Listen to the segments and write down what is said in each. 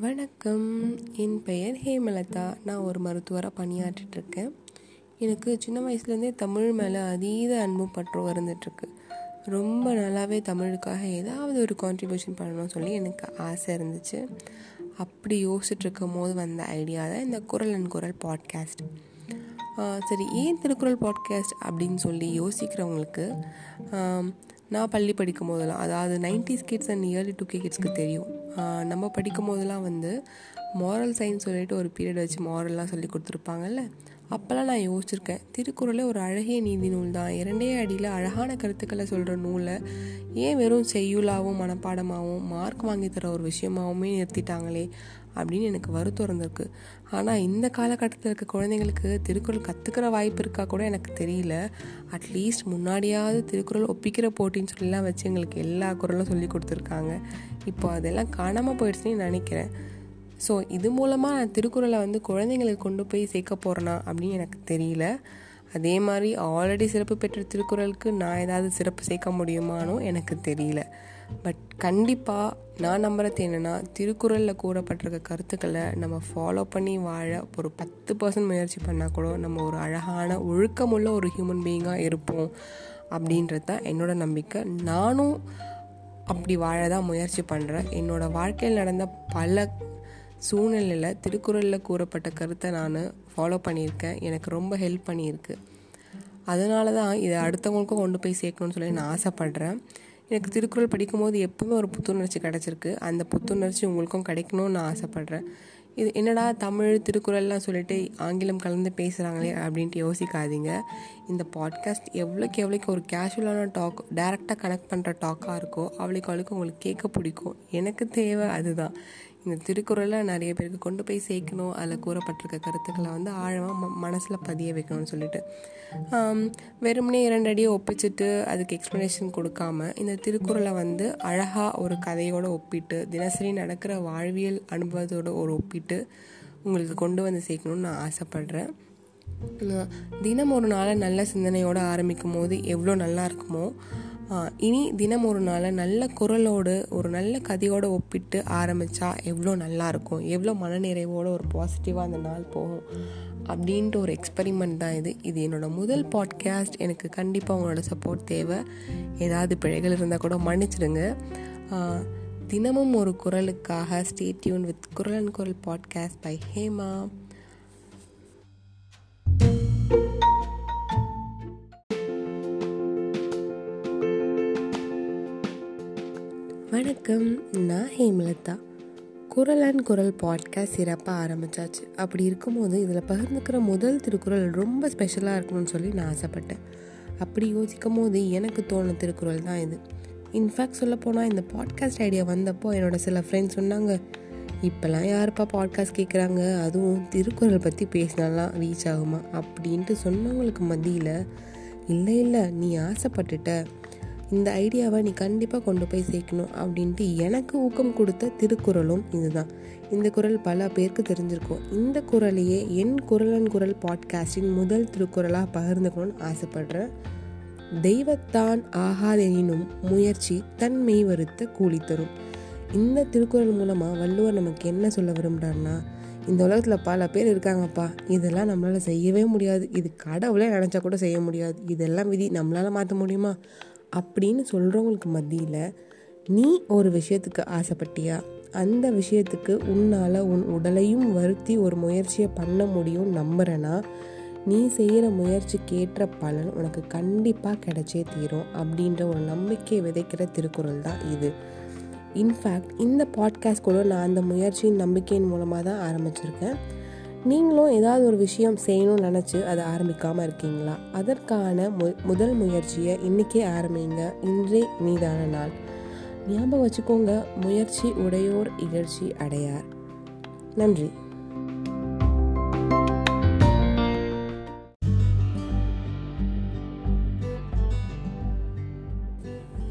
வணக்கம். என் பெயர் ஹேமலதா. நான் ஒரு மருத்துவராக பணியாற்றிட்டுருக்கேன். எனக்கு சின்ன வயசுலேருந்தே தமிழ் மேலே அதீத அன்பு பற்றும் இருந்துகிட்ருக்கு ரொம்ப நல்லாவே தமிழுக்காக ஏதாவது ஒரு கான்ட்ரிபியூஷன் பண்ணணும்னு சொல்லி எனக்கு ஆசை இருந்துச்சு. அப்படி யோசிச்சுட்ருக்கும் போது வந்த ஐடியா தான் இந்த குரல் அண்ட் குரல் பாட்காஸ்ட் சரி ஏன் திருக்குறள் பாட்காஸ்ட் அப்படின்னு சொல்லி யோசிக்கிறவங்களுக்கு நான் பள்ளி படிக்கும் போதெல்லாம் அதாவது ninety kids and early two K கிட்ஸ்க்கு தெரியும். நம்ம படிக்கும் போதெல்லாம் வந்து மாரல் சயின்ஸ் சொல்லிட்டு ஒரு பீரியட் வச்சு மாரல்லாம் சொல்லி கொடுத்துருப்பாங்கல்ல? அப்போல்லாம் நான் யோசிச்சிருக்கேன். திருக்குறளே ஒரு அழகிய நீதி நூல் தான். இரண்டே அடியில் அழகான கருத்துக்களை சொல்கிற நூலை ஏன் வெறும் செய்யுளாகவும் மனப்பாடமாகவும் மார்க் வாங்கி தர ஒரு விஷயமாகவுமே நிறுத்திட்டாங்களே அப்படின்னு எனக்கு வருத்தம் இருந்திருக்கு. ஆனால் இந்த காலகட்டத்தில் இருக்க குழந்தைங்களுக்கு திருக்குறள் கற்றுக்கிற வாய்ப்பு இருக்கா கூட எனக்கு தெரியல. அட்லீஸ்ட் முன்னாடியாவது திருக்குறள் ஒப்பிக்கிற போட்டின்னு சொல்லிலாம் வச்சு எங்களுக்கு எல்லா குரலும் சொல்லி கொடுத்துருக்காங்க. இப்போ அதெல்லாம் காணாமல் போயிடுச்சுன்னு நினைக்கிறேன். ஸோ இது மூலமாக நான் திருக்குறளை வந்து குழந்தைங்களுக்கு கொண்டு போய் சேர்க்க போகிறேனா அப்படின்னு எனக்கு தெரியல. அதே மாதிரி ஆல்ரெடி சிறப்பு பெற்ற திருக்குறளுக்கு நான் ஏதாவது சிறப்பு சேர்க்க முடியுமானோ எனக்கு தெரியல. பட் கண்டிப்பாக நான் நம்புறது என்னென்னா திருக்குறளில் கூறப்பட்டிருக்க கருத்துக்களை நம்ம ஃபாலோ பண்ணி வாழ ஒரு பத்து பர்சன்ட் முயற்சி பண்ணால் கூட நம்ம ஒரு அழகான ஒழுக்கமுள்ள ஒரு ஹியூமன் பீயிங்காக இருப்போம் அப்படின்றது தான் என்னோட நம்பிக்கை. நானும் அப்படி வாழ தான் முயற்சி பண்ணுறேன் என்னோடய வாழ்க்கையில் நடந்த பல சூழ்நிலையில் திருக்குறளில் கூறப்பட்ட கருத்தை நான் ஃபாலோ பண்ணியிருக்கேன். எனக்கு ரொம்ப ஹெல்ப் பண்ணியிருக்கு. அதனால தான் இதை அடுத்தவங்களுக்கும் கொண்டு போய் சேர்க்கணும்னு சொல்லி நான் ஆசைப்பட்றேன். எனக்கு திருக்குறள் படிக்கும்போது எப்பவுமே ஒரு புத்துணர்ச்சி கிடச்சிருக்கு. அந்த புத்துணர்ச்சி உங்களுக்கும் கிடைக்கணும்னு நான் ஆசைப்பட்றேன். இது என்னடா தமிழ் திருக்குறள்லாம் சொல்லிட்டு ஆங்கிலம் கலந்து பேசுகிறாங்களே அப்படின்ட்டு யோசிக்காதீங்க. இந்த பாட்காஸ்ட் எவ்வளோக்கு எவ்வளோக்கு ஒரு கேஷுவலான டாக் டேரெக்டாக கனெக்ட் பண்ணுற டாக்காக இருக்கோ அவளுக்கு அவளுக்கு உங்களுக்கு கேட்க பிடிக்கும். எனக்கு தேவை அதுதான். இந்த திருக்குறளை நிறைய பேருக்கு கொண்டு போய் சேர்க்கணும். அதில் கூறப்பட்டிருக்க கருத்துக்களை வந்து ஆழமாக ம மனசில் பதிய வைக்கணும்னு சொல்லிட்டு. வெறுமனே இரண்டு அடியை ஒப்பிச்சுட்டு அதுக்கு எக்ஸ்ப்ளனேஷன் கொடுக்காம இந்த திருக்குறளை வந்து அழகாக ஒரு கதையோடு ஒப்பிட்டு தினசரி நடக்கிற வாழ்வியல் அனுபவத்தோடு ஒரு ஒப்பிட்டு உங்களுக்கு கொண்டு வந்து சேர்க்கணும்னு நான் ஆசைப்பட்றேன். தினம் ஒரு நாளை நல்ல சிந்தனையோடு ஆரம்பிக்கும் போது எவ்வளோ நல்லா இருக்குமோ இனி தினம் ஒரு நாளை நல்ல குரலோடு ஒரு நல்ல கதையோடு ஒப்பிட்டு ஆரம்பித்தா எவ்வளோ நல்லாயிருக்கும் எவ்வளோ மனநிறைவோடு ஒரு பாசிட்டிவாக அந்த நாள் போகும் அப்படின்ட்டு ஒரு எக்ஸ்பெரிமெண்ட் தான் இது. இது என்னோடய முதல் பாட்காஸ்ட் எனக்கு கண்டிப்பாக உங்களோட சப்போர்ட் தேவை. ஏதாவது பிழைகள் இருந்தால் கூட மன்னிச்சிடுங்க. தினமும் ஒரு குரலுக்காக stay tune with Kural and Kural podcast by Hema. வணக்கம் நான் ஹேமலதா. குரல் அண்ட் குரல் பாட்காஸ்ட் சிறப்பாக ஆரம்பித்தாச்சு அப்படி இருக்கும்போது இதில் பகிர்ந்துக்கிற முதல் திருக்குறள் ரொம்ப ஸ்பெஷலாக இருக்கணும்னு சொல்லி நான் ஆசைப்பட்டேன். அப்படி யோசிக்கும் போது எனக்கு தோணு திருக்குறள் தான் இது. இன்ஃபேக்ட் சொல்லப்போனால் இந்த பாட்காஸ்ட் ஐடியா வந்தப்போ என்னோடய சில ஃப்ரெண்ட்ஸ் சொன்னாங்க இப்போல்லாம் யாருப்பா பாட்காஸ்ட் கேட்குறாங்க அதுவும் திருக்குறள் பற்றி பேசினாலாம் ரீச் ஆகுமா? அப்படின்ட்டு சொன்னவங்களுக்கு மத்தியில் இல்லை இல்லை நீ ஆசைப்பட்டுட்ட. இந்த ஐடியாவை நீ கண்டிப்பாக கொண்டு போய் சேர்க்கணும் அப்படின்ட்டு எனக்கு ஊக்கம் கொடுத்த திருக்குறளும் இதுதான். இந்த குரல் பல பேருக்கு தெரிஞ்சிருக்கும். இந்த குரலையே என் குரலன் குரல் பாட்காஸ்டின் முதல் திருக்குறளாக பகிர்ந்துக்கணும்னு ஆசைப்படுறேன். தெய்வத்தான் ஆகாதெனினும் முயற்சி தன்மை வருத்த கூலி தரும். இந்த திருக்குறள் மூலமாக வள்ளுவர் நமக்கு என்ன சொல்ல விரும்புகிறாருன்னா இந்த உலகத்தில் பல பேர் இருக்காங்கப்பா இதெல்லாம் நம்மளால் செய்யவே முடியாது. இது கடவுளே நினச்சா கூட செய்ய முடியாது. இதெல்லாம் விதி நம்மளால் மாற்ற முடியுமா? அப்படின்னு சொல்கிறவங்களுக்கு மத்தியில் நீ ஒரு விஷயத்துக்கு ஆசைப்பட்டியா? அந்த விஷயத்துக்கு உன்னால் உன் உடலையும் வருத்தி ஒரு முயற்சியை பண்ண முடியும் நம்புறேன்னா நீ செய்கிற முயற்சிக்கு ஏற்ற பலன் உனக்கு கண்டிப்பாக கிடைச்சே தீரும் அப்படின்ற ஒரு நம்பிக்கையை விதைக்கிற திருக்குறள் தான் இது. இன்ஃபேக்ட் இந்த பாட்காஸ்ட் கூட நான் அந்த முயற்சியின் நம்பிக்கையின் மூலமாக தான் ஆரம்பிச்சிருக்கேன். நீங்களும் ஏதாவது ஒரு விஷயம் செய்யணும்னு நினச்சி அதை ஆரம்பிக்காமல் இருக்கீங்களா? அதற்கான மு முதல் முயற்சியை இன்றைக்கே ஆரம்பிங்க. இன்றே நீதான நாள். ஞாபகம் வச்சுக்கோங்க முயற்சி உடையோர் இகழ்ச்சி அடையார். நன்றி.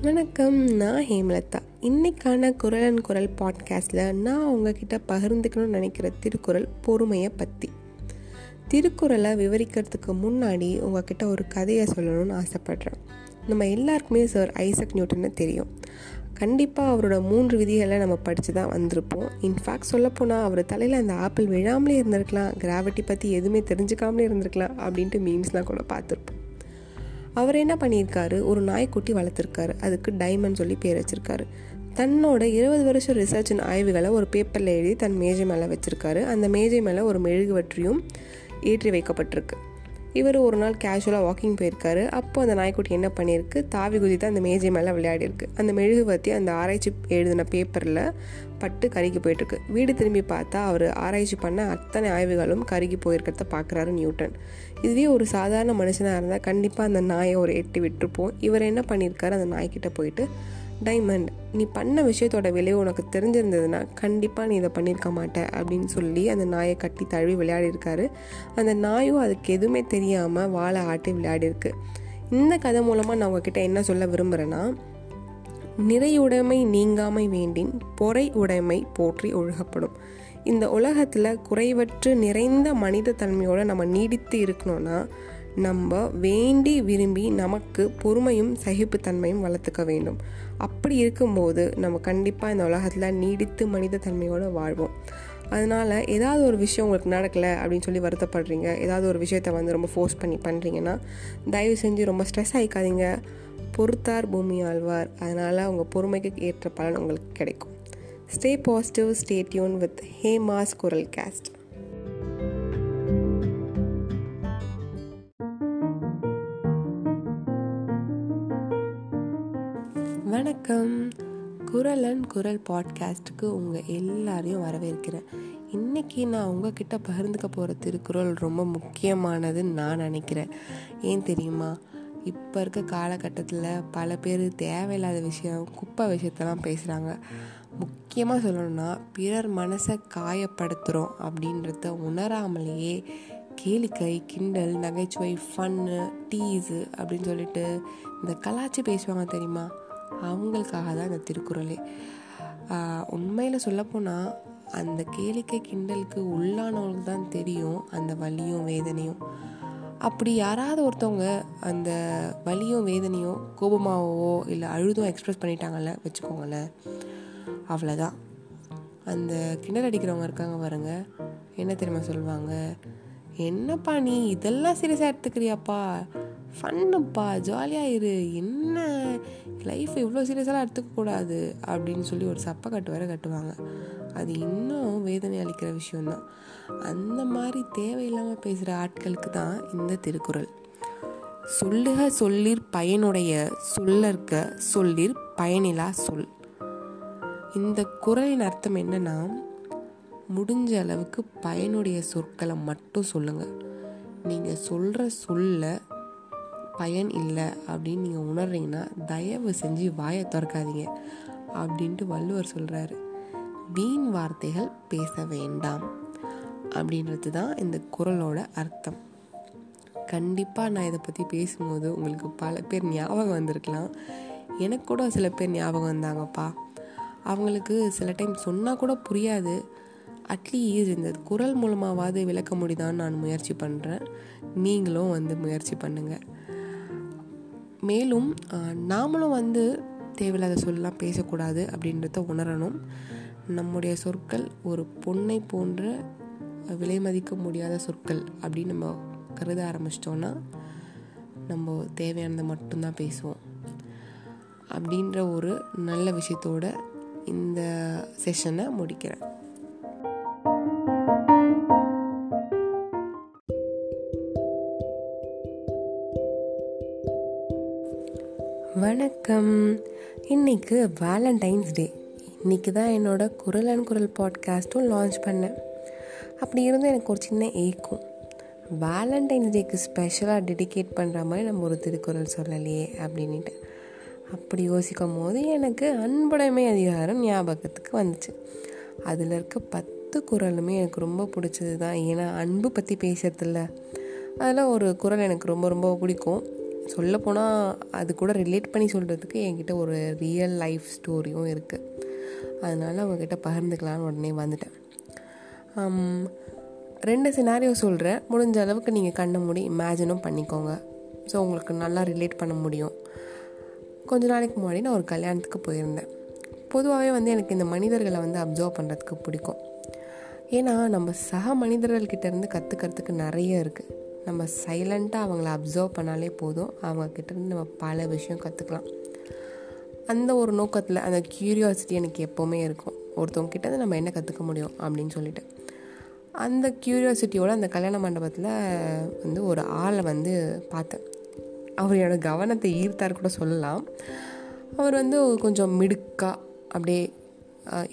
வணக்கம் நான் ஹேமலதா. இன்னைக்கான குரல் அண்ட் குரல் பாட்காஸ்டில் நான் உங்ககிட்ட பகிர்ந்துக்கணும்னு நினைக்கிற திருக்குறள் பொறுமையை பற்றி திருக்குறளை விவரிக்கிறதுக்கு முன்னாடி உங்ககிட்ட ஒரு கதையை சொல்லணும்னு ஆசைப்பட்றேன். நம்ம எல்லாருக்குமே சார் ஐசக் நியூட்டன்னு தெரியும். கண்டிப்பாக அவரோட மூன்று விதிகளை நம்ம படித்து தான் வந்திருப்போம். இன்ஃபேக்ட் சொல்லப்போனால் அவர் தலையில் அந்த ஆப்பிள் விழாமலே இருந்திருக்கலாம். கிராவிட்டி பற்றி எதுவுமே தெரிஞ்சுக்காமலே இருந்திருக்கலாம் அப்படின்ட்டு மீம்ஸ்லாம் கூட பார்த்துருப்போம். அவர் என்ன பண்ணியிருக்காரு? ஒரு நாய்க்குட்டி வளர்த்துருக்காரு. அதுக்கு டைமண்ட் சொல்லி பேர் வச்சிருக்காரு. தன்னோட இருபது வருஷம் ரிசர்ச்சின் ஆய்வுகளை ஒரு பேப்பரில் எழுதி தன் மேஜை மேலே வச்சுருக்காரு. அந்த மேஜை மேலே ஒரு மெழுகுவற்றியும் ஏற்றி வைக்கப்பட்டிருக்கு. இவர் ஒரு நாள் கேஷுவலாக வாக்கிங் போயிருக்காரு. அப்போ அந்த நாய்க்குட்டி என்ன பண்ணியிருக்கு? தாவி குதித்து அந்த மேஜை மேலே விளையாடிருக்கு அந்த மெழுகுவத்தி அந்த ஆராய்ச்சி எழுதின பேப்பரில் பட்டு கருகி போயிட்டுருக்கு. வீடு திரும்பி பார்த்தா அவர் ஆராய்ச்சி பண்ண அத்தனை ஆய்வுகளும் கருகி போயிருக்கிறத பார்க்குறாரு நியூட்டன். இதுவே ஒரு சாதாரண மனுஷனாக இருந்தால் கண்டிப்பாக அந்த நாயை ஒரு எட்டி விட்டுருப்போம். இவர் என்ன பண்ணியிருக்காரு அந்த நாய்க்கிட்ட போயிட்டு டைமண்ட் நீ பண்ண விஷயத்தோட விளைவு உனக்கு தெரிஞ்சிருந்ததுன்னா கண்டிப்பாக நீ இதை பண்ணியிருக்க மாட்ட அப்படின்னு சொல்லி அந்த நாயை கட்டி தழுவி விளையாடிருக்காரு. அந்த நாயும் அதுக்கு எதுவுமே தெரியாமல் வாழை ஆட்டி விளையாடிருக்கு. இந்த கதை மூலமாக நான் உங்ககிட்ட என்ன சொல்ல விரும்புகிறேன்னா நிறையுடைமை நீங்காமை வேண்டின் பொறை உடைமை போற்றி ஒழுகப்படும். இந்த உலகத்தில் குறைவற்று நிறைந்த மனித தன்மையோடு நம்ம நீடித்து இருக்கணும்னா நம்ம வேண்டி விரும்பி நமக்கு பொறுமையும் சகிப்புத்தன்மையும் வளர்த்துக்க வேண்டும். அப்படி இருக்கும்போது நம்ம கண்டிப்பாக இந்த உலகத்தில் நீடித்து மனித தன்மையோடு வாழ்வோம். அதனால் ஏதாவது ஒரு விஷயம் உங்களுக்கு நடக்கலை அப்படின்னு சொல்லி வருத்தப்படுறீங்க ஏதாவது ஒரு விஷயத்த வந்து ரொம்ப ஃபோர்ஸ் பண்ணி பண்ணுறீங்கன்னா தயவு செஞ்சு ரொம்ப ஸ்ட்ரெஸ் ஆகிக்காதீங்க பொறுத்தார் பூமி ஆழ்வார். அதனால் அவங்க பொறுமைக்கு ஏற்ற பலன் உங்களுக்கு கிடைக்கும். Stay positive stay tune with Hema's Kural cast வணக்கம் குரலன் குரல் பாட்காஸ்ட்டுக்கு உங்கள் எல்லாரையும் வரவேற்கிறேன். இன்றைக்கி நான் உங்ககிட்ட பகிர்ந்துக்க போகிற திருக்குறள் ரொம்ப முக்கியமானதுன்னு நான் நினைக்கிறேன். ஏன் தெரியுமா? இப்போ இருக்க காலகட்டத்தில் பல பேர் தேவையில்லாத விஷயம் குப்பை விஷயத்தெல்லாம் பேசுகிறாங்க முக்கியமாக சொல்லணும்னா பிறர் மனசை காயப்படுத்துகிறோம் அப்படின்றத உணராமலேயே கேளிக்கை கிண்டல் நகைச்சுவை ஃபன்னு டீஸு அப்படின்னு சொல்லிட்டு இந்த கலாச்சி பேசுவாங்க தெரியுமா? அவங்களுக்காக தான் இந்த திருக்குறளே. உண்மையில் சொல்லப்போனால் அந்த கேளிக்கை கிண்டலுக்கு உள்ளானவங்களுக்கு தான் தெரியும் அந்த வலியும் வேதனையும். அப்படி யாராவது ஒருத்தவங்க அந்த வலியும் வேதனையும் கோபமாகவோ இல்லை அழுதும் எக்ஸ்ப்ரெஸ் பண்ணிட்டாங்கல்ல வச்சுக்கோங்களேன். அவ்வளோதான் அந்த கிணறு அடிக்கிறவங்க இருக்காங்க பாருங்க. என்ன தெரியுமா சொல்லுவாங்க? என்னப்பா நீ இதெல்லாம் சீரியஸாக எடுத்துக்கிறியாப்பா? ஃபன்னுப்பா ஜாலியாக இரு. என்ன? லைஃப் இவ்வளோ சீரியஸெல்லாம் எடுத்துக்கக்கூடாது. அப்படின்னு சொல்லி ஒரு சப்பை கட்டு வேற கட்டுவாங்க. அது இன்னும் வேதனை அளிக்கிற விஷயம்தான். அந்த மாதிரி தேவையில்லாமல் பேசுகிற ஆட்களுக்கு தான் இந்த திருக்குறள். சொல்லுக சொல்லிர் பயனுடைய சொல்லற்க சொல்லிர் பயனிலா சொல். இந்த குரலின் அர்த்தம் என்னன்னா முடிஞ்ச அளவுக்கு பயனுடைய சொற்களை மட்டும் சொல்லுங்கள் நீங்கள் சொல்கிற சொல்ல பயன் இல்லை அப்படின்னு நீங்கள் உணர்றீங்கன்னா தயவு செஞ்சு வாயை திறக்காதீங்க. அப்படின்ட்டு வள்ளுவர் சொல்கிறாரு வீண் வார்த்தைகள் பேச வேண்டாம் அப்படின்றது தான் இந்த குரலோட அர்த்தம். கண்டிப்பாக நான் இதை பற்றி பேசும்போது உங்களுக்கு பல பேர் ஞாபகம் வந்திருக்கலாம். எனக்கு கூட சில பேர் ஞாபகம் வந்தாங்கப்பா. அவங்களுக்கு சில டைம் சொன்னால் கூட புரியாது. அட்லீஸ்ட் இந்த குரல் மூலமாவது விளக்க முடியுதான்னு நான் முயற்சி பண்ணுறேன் நீங்களும் வந்து முயற்சி பண்ணுங்கள் மேலும் நாமளும் வந்து தேவையில்லாத சொல்லலாம் பேசக்கூடாது அப்படின்றத உணரணும். நம்முடைய சொற்கள் ஒரு பொண்ணை போன்ற விலை மதிக்க முடியாத சொற்கள் அப்படின்னு நம்ம கருத ஆரம்பிச்சிட்டோன்னா நம்ம தேவையானதை மட்டும்தான் பேசுவோம். அப்படின்ற ஒரு நல்ல விஷயத்தோட இந்த செஷனை முடிக்கிறேன். வணக்கம். இன்னைக்கு வேலண்டைன்ஸ் டே இன்றைக்கி தான் என்னோட குரல் அண்ட் குரல் பாட்காஸ்ட்டும் லான்ச் பண்ணேன். அப்படி இருந்து எனக்கு ஒரு சின்ன ஏக்கும். வேலண்டைன்ஸ் டேக்கு ஸ்பெஷலாக டெடிகேட் பண்ணுற மாதிரி நம்ம ஒரு திருக்குறள் சொல்லலையே அப்படின்ட்டு அப்படி யோசிக்கும் போது எனக்கு அன்புடைமை அதிகாரம் ஞாபகத்துக்கு வந்துச்சு. அதில் இருக்க பத்து குரலுமே எனக்கு ரொம்ப பிடிச்சது தான். ஏன்னா அன்பு பற்றி பேசுறதில்ல அதில் ஒரு குரல் எனக்கு ரொம்ப ரொம்ப பிடிக்கும். சொல்லப்போனால் அது கூட ரிலேட் பண்ணி சொல்கிறதுக்கு என்கிட்ட ஒரு ரியல் லைஃப் ஸ்டோரியும் இருக்குது அதனால் அவங்கக்கிட்ட பகிர்ந்துக்கலான்னு உடனே வந்துட்டேன். ரெண்டு சினாரியோ சொல்கிறேன் முடிஞ்ச அளவுக்கு நீங்கள் கண்ண மூடி இமேஜினும் பண்ணிக்கோங்க. ஸோ உங்களுக்கு நல்லா ரிலேட் பண்ண முடியும். கொஞ்ச நாளைக்கு முன்னாடி நான் ஒரு கல்யாணத்துக்கு போயிருந்தேன். பொதுவாகவே வந்து எனக்கு இந்த மனிதர்களை வந்து அப்சர்வ் பண்ணுறதுக்கு பிடிக்கும். ஏன்னா நம்ம சக மனிதர்கள்கிட்டேருந்து கற்றுக்கிறதுக்கு நிறைய இருக்குது நம்ம சைலண்ட்டாக அவங்கள அப்சர்வ் பண்ணாலே போதும். அவங்கக்கிட்டேருந்து நம்ம பல விஷயம் கற்றுக்கலாம் அந்த ஒரு நோக்கத்தில் அந்த க்யூரியாசிட்டி எனக்கு எப்போவுமே இருக்கும். ஒருத்தவங்க கிட்ட நம்ம என்ன கற்றுக்க முடியும் அப்படின்னு சொல்லிட்டு. அந்த க்யூரியாசிட்டியோட அந்த கல்யாண மண்டபத்தில் வந்து ஒரு ஆளை வந்து பார்த்தேன். அவர் கவனத்தை ஈர்த்தார் கூட சொல்லலாம். அவர் வந்து கொஞ்சம் மிடுக்கா அப்படியே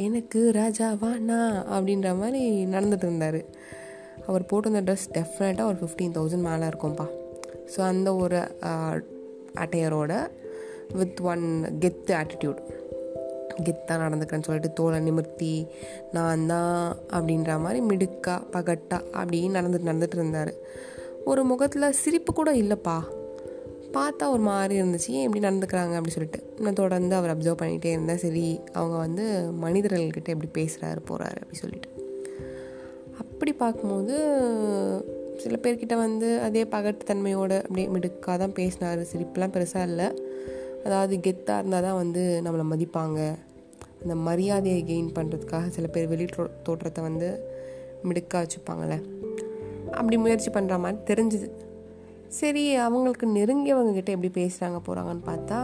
எனக்கு ராஜாவா நான் அப்படின்ற மாதிரி நடந்துட்டு இருந்தார். அவர் போட்டிருந்த ட்ரெஸ் டெஃபினட்டாக ஒரு ஃபிஃப்டீன் தௌசண்ட் மேலே இருக்கும்ப்பா ஸோ அந்த ஒரு அட்டையரோட வித் ஒன் கெத்து ஆட்டிடியூட் கெத்தாக நடந்துக்கிறேன்னு சொல்லிட்டு தோலை நிமிர்த்தி நான் தான் அப்படின்ற மாதிரி மிடுக்கா பகட்டா அப்படின்னு நடந்துட்டு நடந்துட்டு இருந்தார். ஒரு முகத்தில் சிரிப்பு கூட இல்லைப்பா. பார்த்தா ஒரு மாதிரி இருந்துச்சு. ஏன் எப்படி நடந்துக்கிறாங்க? அப்படின்னு சொல்லிட்டு. நான் தொடர்ந்து அவர் அப்சர்வ் பண்ணிகிட்டே இருந்தேன் சரி அவங்க வந்து மனிதர்கள்கிட்ட எப்படி பேசுகிறாரு போகிறாரு அப்படி சொல்லிட்டு. அப்படி பார்க்கும்போது சில பேர்கிட்ட வந்து அதே பகட்டுத்தன்மையோடு அப்படியே மிடுக்காக தான் பேசினார். சிரிப்புலாம் பெருசாக இல்லை. அதாவது கெத்தாக இருந்தால் தான் வந்து நம்மளை மதிப்பாங்க. அந்த மரியாதையை கெயின் பண்ணுறதுக்காக சில பேர் வெளி தோற்றத்தை வந்து மிடுக்காக வச்சுப்பாங்களே. அப்படி முயற்சி பண்ணுற மாதிரி தெரிஞ்சுது. சரி அவங்களுக்கு நெருங்கியவங்க கிட்ட எப்படி பேசுகிறாங்க போகிறாங்கன்னு பார்த்தா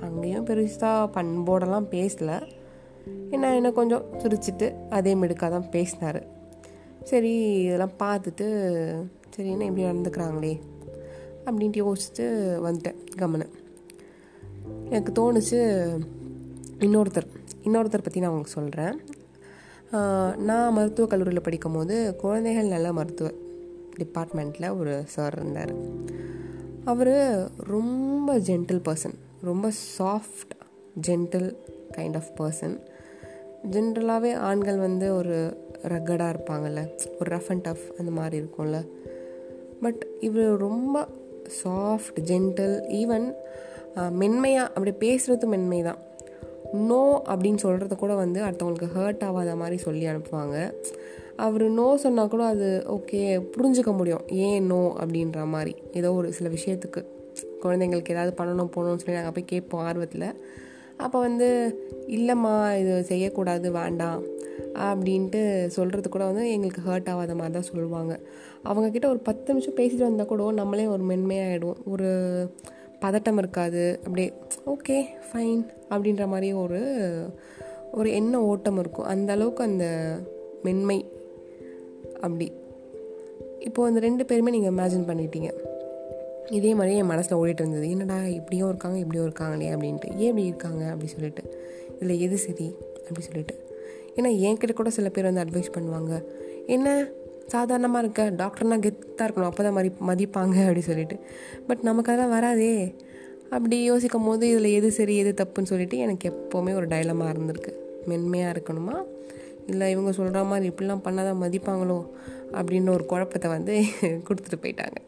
அங்கேயும் பெருசாக பண்போடெல்லாம் பேசலை. என்ன என்ன கொஞ்சம் சிரிச்சிட்டு அதே மிடுக்காக தான் பேசினார். சரி இதெல்லாம் பார்த்துட்டு சரி என்ன இப்படி நடந்துக்கிறாங்களே? அப்படின்ட்டு யோசிச்சுட்டு வந்துட்டேன் கவனம் எனக்கு தோணுச்சு இன்னொருத்தர் இன்னொருத்தர் பற்றி நான் உங்களுக்கு சொல்கிறேன் நான் மருத்துவக் கல்லூரியில் படிக்கும் போது குழந்தைகள் நல்ல மருத்துவ டிபார்ட்மெண்ட்டில் ஒரு சார் இருந்தார். அவர் ரொம்ப ஜென்டில் பர்சன் ரொம்ப soft gentle kind of person. ஜென்ரலாகவே ஆண்கள் வந்து ஒரு ரக்கடாக இருப்பாங்கள்ல ஒரு ரஃப் அண்ட் டஃப் அந்த மாதிரி இருக்கும்ல. பட் இவர் ரொம்ப சாஃப்ட் ஜென்டில் ஈவன் மென்மையாக அப்படி பேசுகிறது மென்மை தான் நோ அப்படின்னு சொல்கிறத கூட வந்து அடுத்தவங்களுக்கு ஹர்ட் ஆகாத மாதிரி சொல்லி அனுப்புவாங்க. அவர் நோ சொன்னால் கூட அது ஓகே புரிஞ்சுக்க முடியும். ஏன் நோ அப்படின்ற மாதிரி. ஏதோ ஒரு சில விஷயத்துக்கு. குழந்தைங்களுக்கு ஏதாவது பண்ணணும் போகணும்னு சொல்லி நாங்கள் போய் கேட்போம் ஆர்வத்தில். அப்போ வந்து இல்லைம்மா இது செய்யக்கூடாது வேண்டாம் அப்படின்ட்டு சொல்கிறது கூட வந்து எங்களுக்கு ஹர்ட் ஆகாத மாதிரி தான் சொல்லுவாங்க. அவங்கக்கிட்ட ஒரு பத்து நிமிஷம் பேசிட்டு வந்தால் கூட நம்மளே ஒரு மென்மையாகிடும் ஒரு பதட்டம் இருக்காது. அப்படியே ஓகே ஃபைன் அப்படின்ற மாதிரி ஒரு ஒரு எண்ண ஓட்டம் இருக்கும். அந்த அளவுக்கு அந்த மென்மை அப்படி. இப்போது அந்த ரெண்டு பேருமே நீங்கள் இமேஜின் பண்ணிட்டீங்க. இதே மாதிரி என் மனசில் ஓடிட்டு இருந்தது. என்னடா இப்படியும் இருக்காங்க இப்படியும் இருக்காங்களே அப்படின்ட்டு. ஏன் இப்படி இருக்காங்க? அப்படி சொல்லிட்டு. இதில் எது சரி? அப்படி சொல்லிட்டு. ஏன்னா என்கிட்ட கூட சில பேர் வந்து அட்வைஸ் பண்ணுவாங்க. என்ன? சாதாரணமாக இருக்க டாக்டர்னா கெத்தாக இருக்கணும். அப்போ தான் மதி மதிப்பாங்க அப்படி சொல்லிட்டு. பட் நமக்கு அதெல்லாம் வராதே. அப்படி யோசிக்கும் போது இதில் எது சரி எது தப்புன்னு சொல்லிட்டு எனக்கு எப்போவுமே ஒரு டைலமாக இருந்திருக்கு. மென்மையாக இருக்கணுமா? இல்லை இவங்க சொல்கிற மாதிரி இப்படிலாம் பண்ணால் தான் மதிப்பாங்களோ? அப்படின்னு ஒரு குழப்பத்தை வந்து கொடுத்துட்டு போயிட்டாங்க.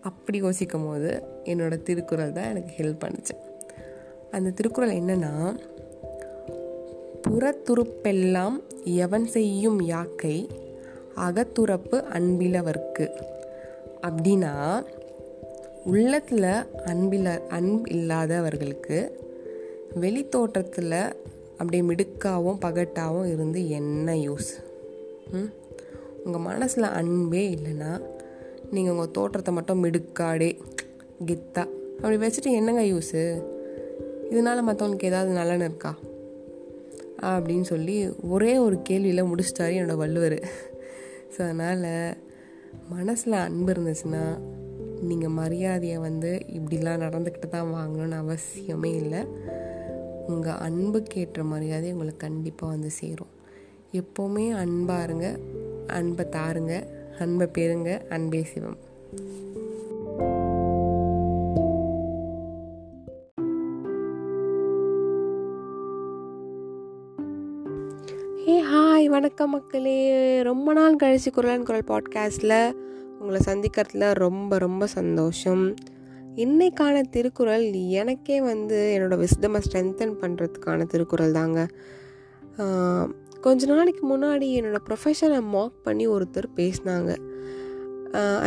அப்படி யோசிக்கும் போது என்னோடய திருக்குறள் தான் எனக்கு ஹெல்ப் பண்ணுச்சு. அந்த திருக்குறள் என்னென்னா புறத்துருப்பெல்லாம் எவன் செய்யும் யாக்கை அகத்துறப்பு அன்பிலவர்க்கு. அப்படின்னா உள்ளத்தில் அன்பில அன்பு இல்லாதவர்களுக்கு வெளி தோற்றத்தில் அப்படியே மிடுக்காவும் பகட்டாகவும் இருந்து என்ன யூஸ்? உங்கள் மனசில் அன்பே இல்லைன்னா நீங்கள் உங்கள் தோற்றத்தை மட்டும் மிடுக்காடே கித்தா அப்படி வச்சுட்டு என்னங்க யூஸு? இதனால் மற்றவங்களுக்கு ஏதாவது நலன் இருக்கா? அப்படின்னு சொல்லி ஒரே ஒரு கேள்வியில் முடிச்சிட்டாரு என்னோடய வள்ளுவர். ஸோ அதனால் மனசில் அன்பு இருந்துச்சுன்னா நீங்கள் மரியாதையை வந்து இப்படிலாம் நடந்துக்கிட்டு தான் வாங்கணும்னு அவசியமே இல்லை. உங்கள் அன்புக்கேற்ற மரியாதை உங்களுக்கு கண்டிப்பாக வந்து சேரும். எப்போவுமே அன்பாக இருங்க அன்பை தாருங்க அன்பை பெறுங்க அன்பே சிவம். வணக்கம் மக்களே. ரொம்ப நாள் கழிச்சு குரலன் குரல் பாட்காஸ்டில் உங்களை சந்திக்கிறதுல ரொம்ப ரொம்ப சந்தோஷம். இன்னைக்கான திருக்குறள் எனக்கே வந்து என்னோடய விஸ்டமை ஸ்ட்ரென்தன் பண்ணுறதுக்கான திருக்குறள் தாங்க. கொஞ்ச நாளைக்கு முன்னாடி என்னோடய ப்ரொஃபஷனை மாக் பண்ணி ஒருத்தர் பேசினாங்க.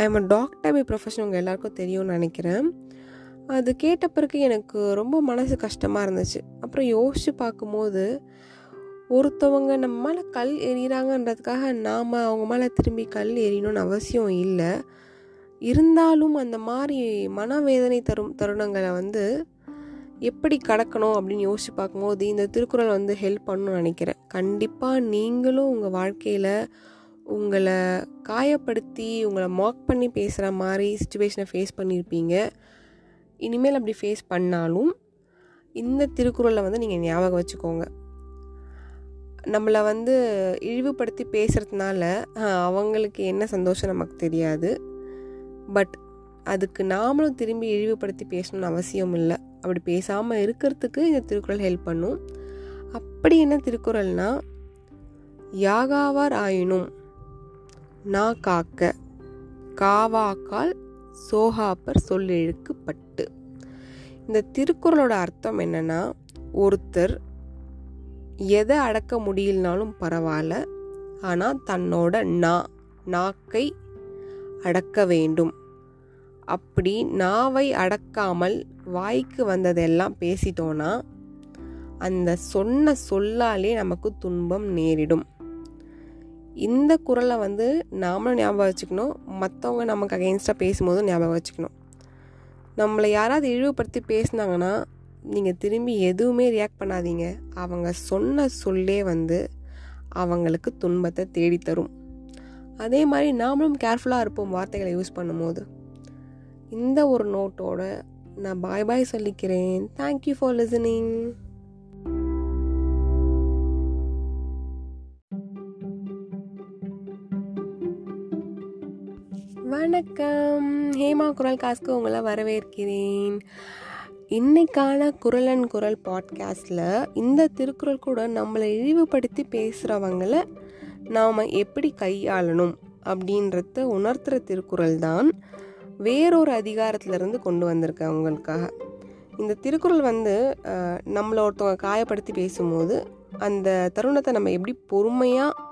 I am a doctor by profession உங்கள் எல்லாருக்கும் தெரியும்னு நினைக்கிறேன். அது கேட்ட பிறகு எனக்கு ரொம்ப மனசு கஷ்டமாக இருந்துச்சு. அப்புறம் யோசித்து பார்க்கும்போது ஒருத்தவங்க நம்ம மேலே கல் எறிகிறாங்கன்றதுக்காக நாம் அவங்க மேலே திரும்பி கல் எறியணும்னு அவசியம் இல்லை. இருந்தாலும் அந்த மாதிரி மனவேதனை தரும் தருணங்களை வந்து எப்படி கடக்கணும் அப்படின்னு யோசிச்சு பார்க்கும்போது இந்த திருக்குறள் வந்து ஹெல்ப் பண்ணணும்னு நினைக்கிறேன். கண்டிப்பாக நீங்களும் உங்கள் வாழ்க்கையில் உங்களை காயப்படுத்தி உங்களை மாக் பண்ணி பேசுகிற மாதிரி சுச்சுவேஷனை ஃபேஸ் பண்ணியிருப்பீங்க இனிமேல் அப்படி ஃபேஸ் பண்ணாலும் இந்த திருக்குறளை வந்து நீங்கள் ஞாபகம் வச்சுக்கோங்க. நம்மளை வந்து இழிவுபடுத்தி பேசுகிறதுனால அவங்களுக்கு என்ன சந்தோஷம் நமக்கு தெரியாது. பட் அதுக்கு நாமளும் திரும்பி இழிவுபடுத்தி பேசணும்னு அவசியம் இல்லை. அப்படி பேசாமல் இருக்கிறதுக்கு இந்த திருக்குறள் ஹெல்ப் பண்ணும். அப்படி என்ன திருக்குறள்னா யாகாவார் ஆயினும் நா காக்க காவாக்கால் சோகாப்பர் சொல்லெழுக்கு பட்டு இந்த திருக்குறளோட அர்த்தம் என்னன்னா ஒருத்தர் எதை அடக்க முடியலனாலும் பரவாயில்ல. ஆனால் தன்னோட நா நாக்கை அடக்க வேண்டும். அப்படி நாவை அடக்காமல் வாய்க்கு வந்ததெல்லாம் பேசிட்டோன்னா அந்த சொன்ன சொல்லாலே நமக்கு துன்பம் நேரிடும். இந்த குரலை வந்து நாமளும் ஞாபகம் வச்சுக்கணும். மற்றவங்க நமக்கு அகெயின்ஸ்டாக பேசும்போதும் ஞாபகம் வச்சுக்கணும். நம்மளை யாராவது இழிவுபடுத்தி பேசினாங்கன்னா நீங்கள் திரும்பி எதுவுமே ரியாக்ட் பண்ணாதீங்க. அவங்க சொன்ன சொல்லே வந்து அவங்களுக்கு துன்பத்தை தேடித்தரும். அதே மாதிரி நாமளும் கேர்ஃபுல்லாக இருப்போம் வார்த்தைகளை யூஸ் பண்ணும்போது. இந்த ஒரு நோட்டோட நான் பாய் பாய் சொல்லிக்கிறேன். தேங்க்யூ ஃபார் லிசனிங் வணக்கம். ஹேமா குரல் காசுக்கு உங்களை வரவேற்கிறேன். இன்னைக்கான குரலன் குரல் பாட்காஸ்டில் இந்த திருக்குறள் கூட நம்மளை இழிவுபடுத்தி பேசுகிறவங்கள நாம் எப்படி கையாளணும் அப்படின்றத உணர்த்துகிற திருக்குறள் தான் வேறொரு அதிகாரத்திலிருந்து கொண்டு வந்திருக்கேன் உங்களுக்காக. இந்த திருக்குறள் வந்து நம்மளை ஒருத்தவங்க காயப்படுத்தி பேசும்போது அந்த தருணத்தை நம்ம எப்படி பொறுமையாக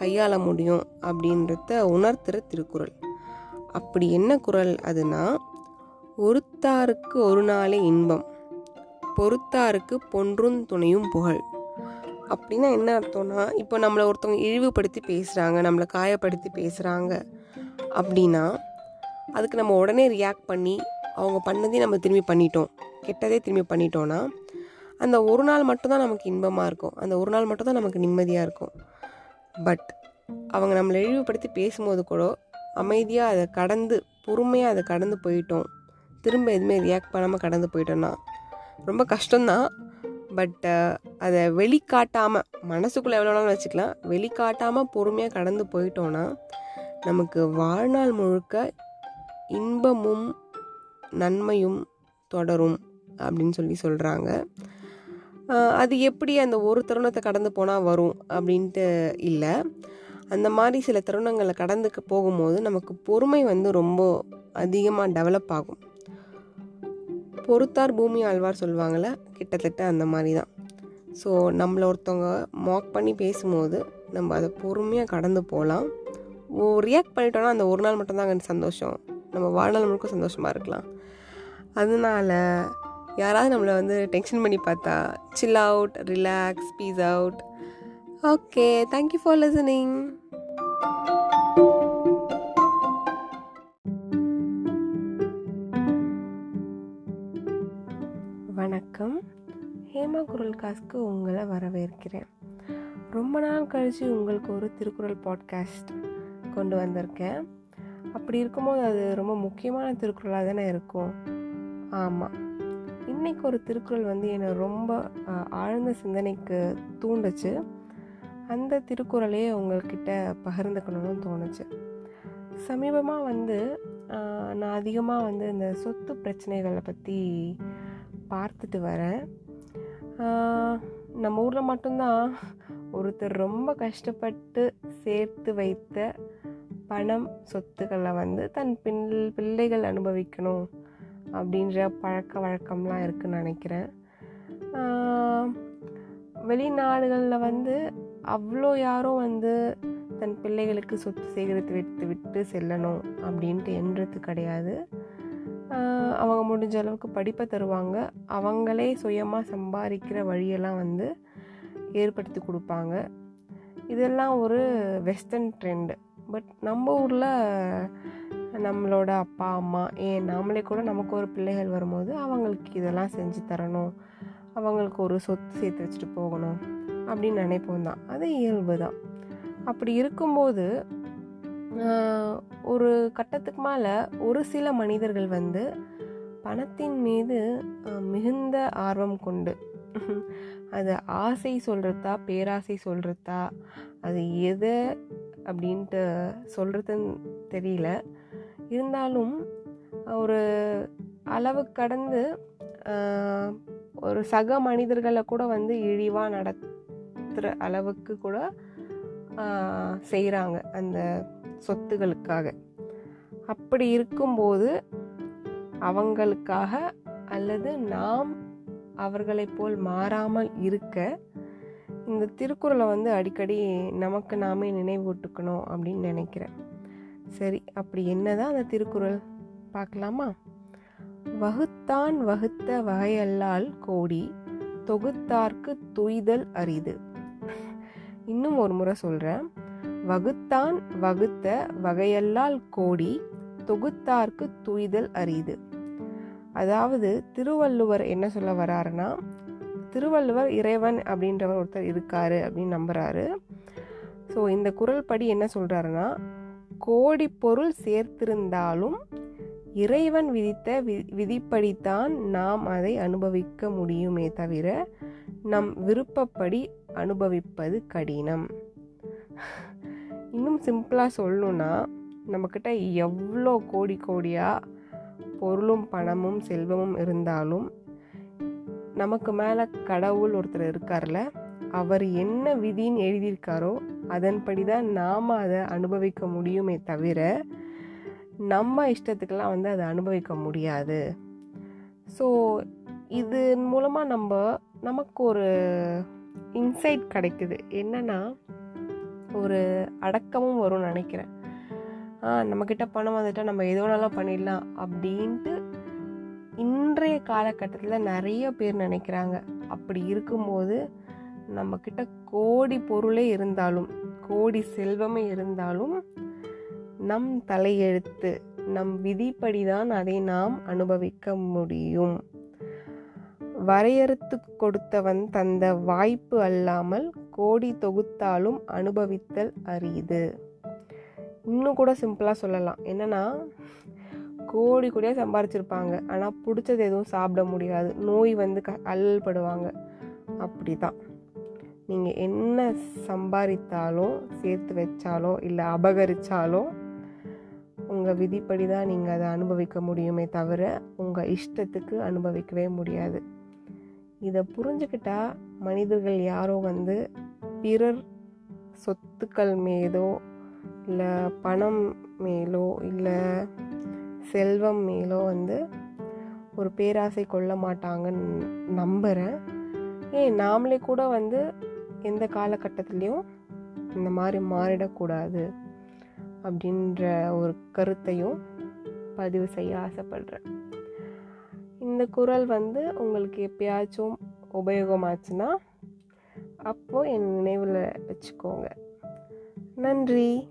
கையாள முடியும் அப்படின்றத உணர்த்துகிற திருக்குறள். அப்படி என்ன குரல் அதுனா ஒருத்தாருக்கு ஒரு நாளே இன்பம். பொறுத்தாருக்கு பொன்றும் துணையும் புகழ். அப்படின்னா என்ன அர்த்தம்னா இப்போ நம்மளை ஒருத்தவங்க இழிவுபடுத்தி பேசுகிறாங்க நம்மளை காயப்படுத்தி பேசுகிறாங்க அப்படின்னா அதுக்கு நம்ம உடனே ரியாக்ட் பண்ணி அவங்க பண்ணதே நம்ம திரும்பி பண்ணிட்டோம். கெட்டதே திரும்பி பண்ணிட்டோன்னா அந்த ஒரு நாள் மட்டும்தான் நமக்கு இன்பமாக இருக்கும். அந்த ஒரு நாள் மட்டும்தான் நமக்கு நிம்மதியாக இருக்கும். பட் அவங்க நம்மளை இழிவுபடுத்தி பேசும்போது கூட அமைதியாக அதை கடந்து பொறுமையாக அதை கடந்து போயிட்டோம். திரும்ப எதுவுமே ரியாக்ட் பண்ணாமல் கடந்து போயிட்டோன்னா ரொம்ப கஷ்டம்தான். பட்டு அதை வெளிக்காட்டாமல் மனசுக்குள்ளே எவ்வளோ நாளும் வச்சுக்கலாம். வெளிக்காட்டாமல் பொறுமையாக கடந்து போயிட்டோன்னா நமக்கு வாழ்நாள் முழுக்க இன்பமும் நன்மையும் தொடரும் அப்படின்னு சொல்லி சொல்கிறாங்க அது எப்படி அந்த ஒரு தருணத்தை கடந்து போனால் வரும் அப்படின்ட்டு இல்லை. அந்த மாதிரி சில தருணங்களை கடந்து போகும்போது நமக்கு பொறுமை வந்து ரொம்ப அதிகமாக டெவலப் ஆகும். பொறுத்தார் பூமி ஆழ்வார் சொல்லுவாங்கள்ல கிட்டத்தட்ட அந்த மாதிரி தான் ஸோ நம்மளை ஒருத்தவங்க மாக் பண்ணி பேசும்போது நம்ம அதை பொறுமையாக கடந்து போகலாம். ஓ ரியாக்ட் பண்ணிட்டோன்னா அந்த ஒரு நாள் மட்டும்தாங்க சந்தோஷம். நம்ம வாழ்நாள் முழுக்க சந்தோஷமாக இருக்கலாம். அதனால யாராவது நம்மளை வந்து டென்ஷன் பண்ணி பார்த்தா chill out relax peace out okay thank you for listening வணக்கம். ஹேமா குரல் காஸ்க்கு உங்களை வரவேற்கிறேன். ரொம்ப நாள் கழித்து உங்களுக்கு ஒரு திருக்குறள் பாட்காஸ்ட் கொண்டு வந்திருக்கேன். அப்படி இருக்கும்போது அது ரொம்ப முக்கியமான திருக்குறளாக தானே இருக்கும். ஆமாம் இன்றைக்கி ஒரு திருக்குறள் வந்து என்னை ரொம்ப ஆழ்ந்த சிந்தனைக்கு தூண்டுச்சு. அந்த திருக்குறளையே உங்கள்கிட்ட பகிர்ந்துக்கணும்னு தோணுச்சு. சமீபமாக வந்து நான் அதிகமாக வந்து இந்த சொத்து பிரச்சனைகளை பற்றி பார்த்துட்டு வரேன். நம்ம ஊரில் மட்டும்தான் ஒருத்தர் ரொம்ப கஷ்டப்பட்டு சேர்த்து வைத்த பணம் சொத்துக்களை வந்து தன் பின் பிள்ளைகள் அனுபவிக்கணும் அப்படின்ற பழக்க வழக்கம்லாம் இருக்குதுன்னு நினைக்கிறேன். வெளிநாடுகளில் வந்து அவ்வளோ யாரும் வந்து தன் பிள்ளைகளுக்கு சொத்து சேகரித்து விட்டு விட்டு செல்லணும் அப்படின்ட்டு என்றது கிடையாது. அவங்க முடிஞ்ச அளவுக்கு படிப்பை தருவாங்க. அவங்களே சுயமாக சம்பாதிக்கிற வழியெல்லாம் வந்து ஏற்படுத்தி கொடுப்பாங்க. இதெல்லாம் ஒரு வெஸ்டர்ன் ட்ரெண்டு பட் நம்ம ஊரில் நம்மளோட அப்பா அம்மா ஏன் நாமளே கூட நமக்கு ஒரு பிள்ளைகள் வரும்போது அவங்களுக்கு இதெல்லாம் செஞ்சு தரணும். அவங்களுக்கு ஒரு சொத்து சேர்த்து வச்சுட்டு போகணும் அப்படின்னு நினைப்போம் தான். அது இயல்பு தான். அப்படி இருக்கும்போது ஒரு கட்டத்துக்கு மேலே ஒரு சில மனிதர்கள் வந்து பணத்தின் மீது மிகுந்த ஆர்வம் கொண்டு அது ஆசை சொல்கிறதா பேராசை சொல்கிறதா அது எதை அப்படின்ட்டு சொல்கிறதுன்னு தெரியல. இருந்தாலும் ஒரு அளவு கடந்து ஒரு சக மனிதர்களை கூட வந்து இழிவாக நடத்துகிற அளவுக்கு கூட செய்கிறாங்க அந்த சொத்துகளுக்காக. அப்படி இருக்கும்போது அவங்களுக்காக அல்லது நாம் அவர்களைப் போல் மாறாமல் இருக்க இந்த திருக்குறளை வந்து அடிக்கடி நமக்கு நாமே நினைவூட்டுக்கணும் அப்படின்னு நினைக்கிறேன். சரி அப்படி என்னதான் அந்த திருக்குறள்? பார்க்கலாமா? வகுத்தான் வகுத்த வகையல்லால் கோடி தொகுத்தார்க்கு துய்தல் அரிது. இன்னும் ஒரு முறை சொல்கிறேன் வகுத்தான் வகுத்த வகையல்லால் கோடி தொகுத்தார்க்கு துய்தல் அரிது. அதாவது திருவள்ளுவர் என்ன சொல்ல வராருன்னா திருவள்ளுவர் இறைவன் அப்படின்றவர் ஒருத்தர் இருக்காரு அப்படின்னு நம்புறாரு. ஸோ இந்த குரல் படி என்ன சொல்றாருன்னா கோடி பொருள் சேர்த்திருந்தாலும் இறைவன் விதித்த வி விதிப்படித்தான் நாம் அதை அனுபவிக்க முடியுமே தவிர நம் விருப்பப்படி அனுபவிப்பது கடினம். இன்னும் சிம்பிளாக சொல்லணுன்னா நம்மக்கிட்ட எவ்வளோ கோடி கோடியாக பொருளும் பணமும் செல்வமும் இருந்தாலும் நமக்கு மேலே கடவுள் ஒருத்தர் இருக்கார்ல அவர் என்ன விதின்னு எழுதியிருக்காரோ அதன்படி தான் நாம் அதை அனுபவிக்க முடியுமே தவிர நம்ம இஷ்டத்துக்கெல்லாம் வந்து அதை அனுபவிக்க முடியாது. ஸோ இது மூலமாக நம்ம நமக்கு ஒரு இன்சைட் கிடைக்குது. என்னென்னா ஒரு அடக்கமும் வரும்னு நினைக்கிறேன். ஆ நம்மக்கிட்ட பணம் வந்துட்டால் நம்ம எது வேணாலும் பண்ணிடலாம் அப்படின்ட்டு இன்றைய காலகட்டத்தில் நிறைய பேர் நினைக்கிறாங்க. அப்படி இருக்கும்போது நம்மக்கிட்ட கோடி பொருளே இருந்தாலும் கோடி செல்வமே இருந்தாலும் நம் தலையெழுத்து நம் விதிப்படி தான் அதை நாம் அனுபவிக்க முடியும். வரையறுத்து கொடுத்தவன் தந்த வாய்ப்பு அல்லாமல் கோடி தொகுத்தாலும் அனுபவித்தல் அரியுது இன்னும் கூட சிம்பிளாக சொல்லலாம். என்னென்னா கோடி கோடியாக சம்பாரிச்சிருப்பாங்க. ஆனால் பிடிச்சது எதுவும் சாப்பிட முடியாது. நோய் வந்து க அல்லல்படுவாங்க அப்படி தான் நீங்கள் என்ன சம்பாதித்தாலும் சேர்த்து வச்சாலோ இல்லை அபகரித்தாலோ உங்கள் விதிப்படி தான் நீங்கள் அதை அனுபவிக்க முடியுமே தவிர உங்கள் இஷ்டத்துக்கு அனுபவிக்கவே முடியாது. இதை புரிஞ்சுக்கிட்டா மனிதர்கள் யாரோ வந்து பிறர் சொத்துக்கள் மீதோ இல்லை பணம் மேலோ இல்லை செல்வம் மேலோ வந்து ஒரு பேராசை கொள்ள மாட்டாங்கன்னு நம்புகிறேன் ஏன் நாமளே கூட வந்து எந்த காலகட்டத்துலேயும் இந்த மாதிரி மாறிடக்கூடாது அப்படின்ற ஒரு கருத்தையும் பதிவு செய்ய ஆசைப்படுறேன். இந்த குரல் வந்து உங்களுக்கு எப்பயாச்சும் உபயோகமாச்சுன்னா அப்போது என் நினைவில் வச்சுக்கோங்க. நன்றி.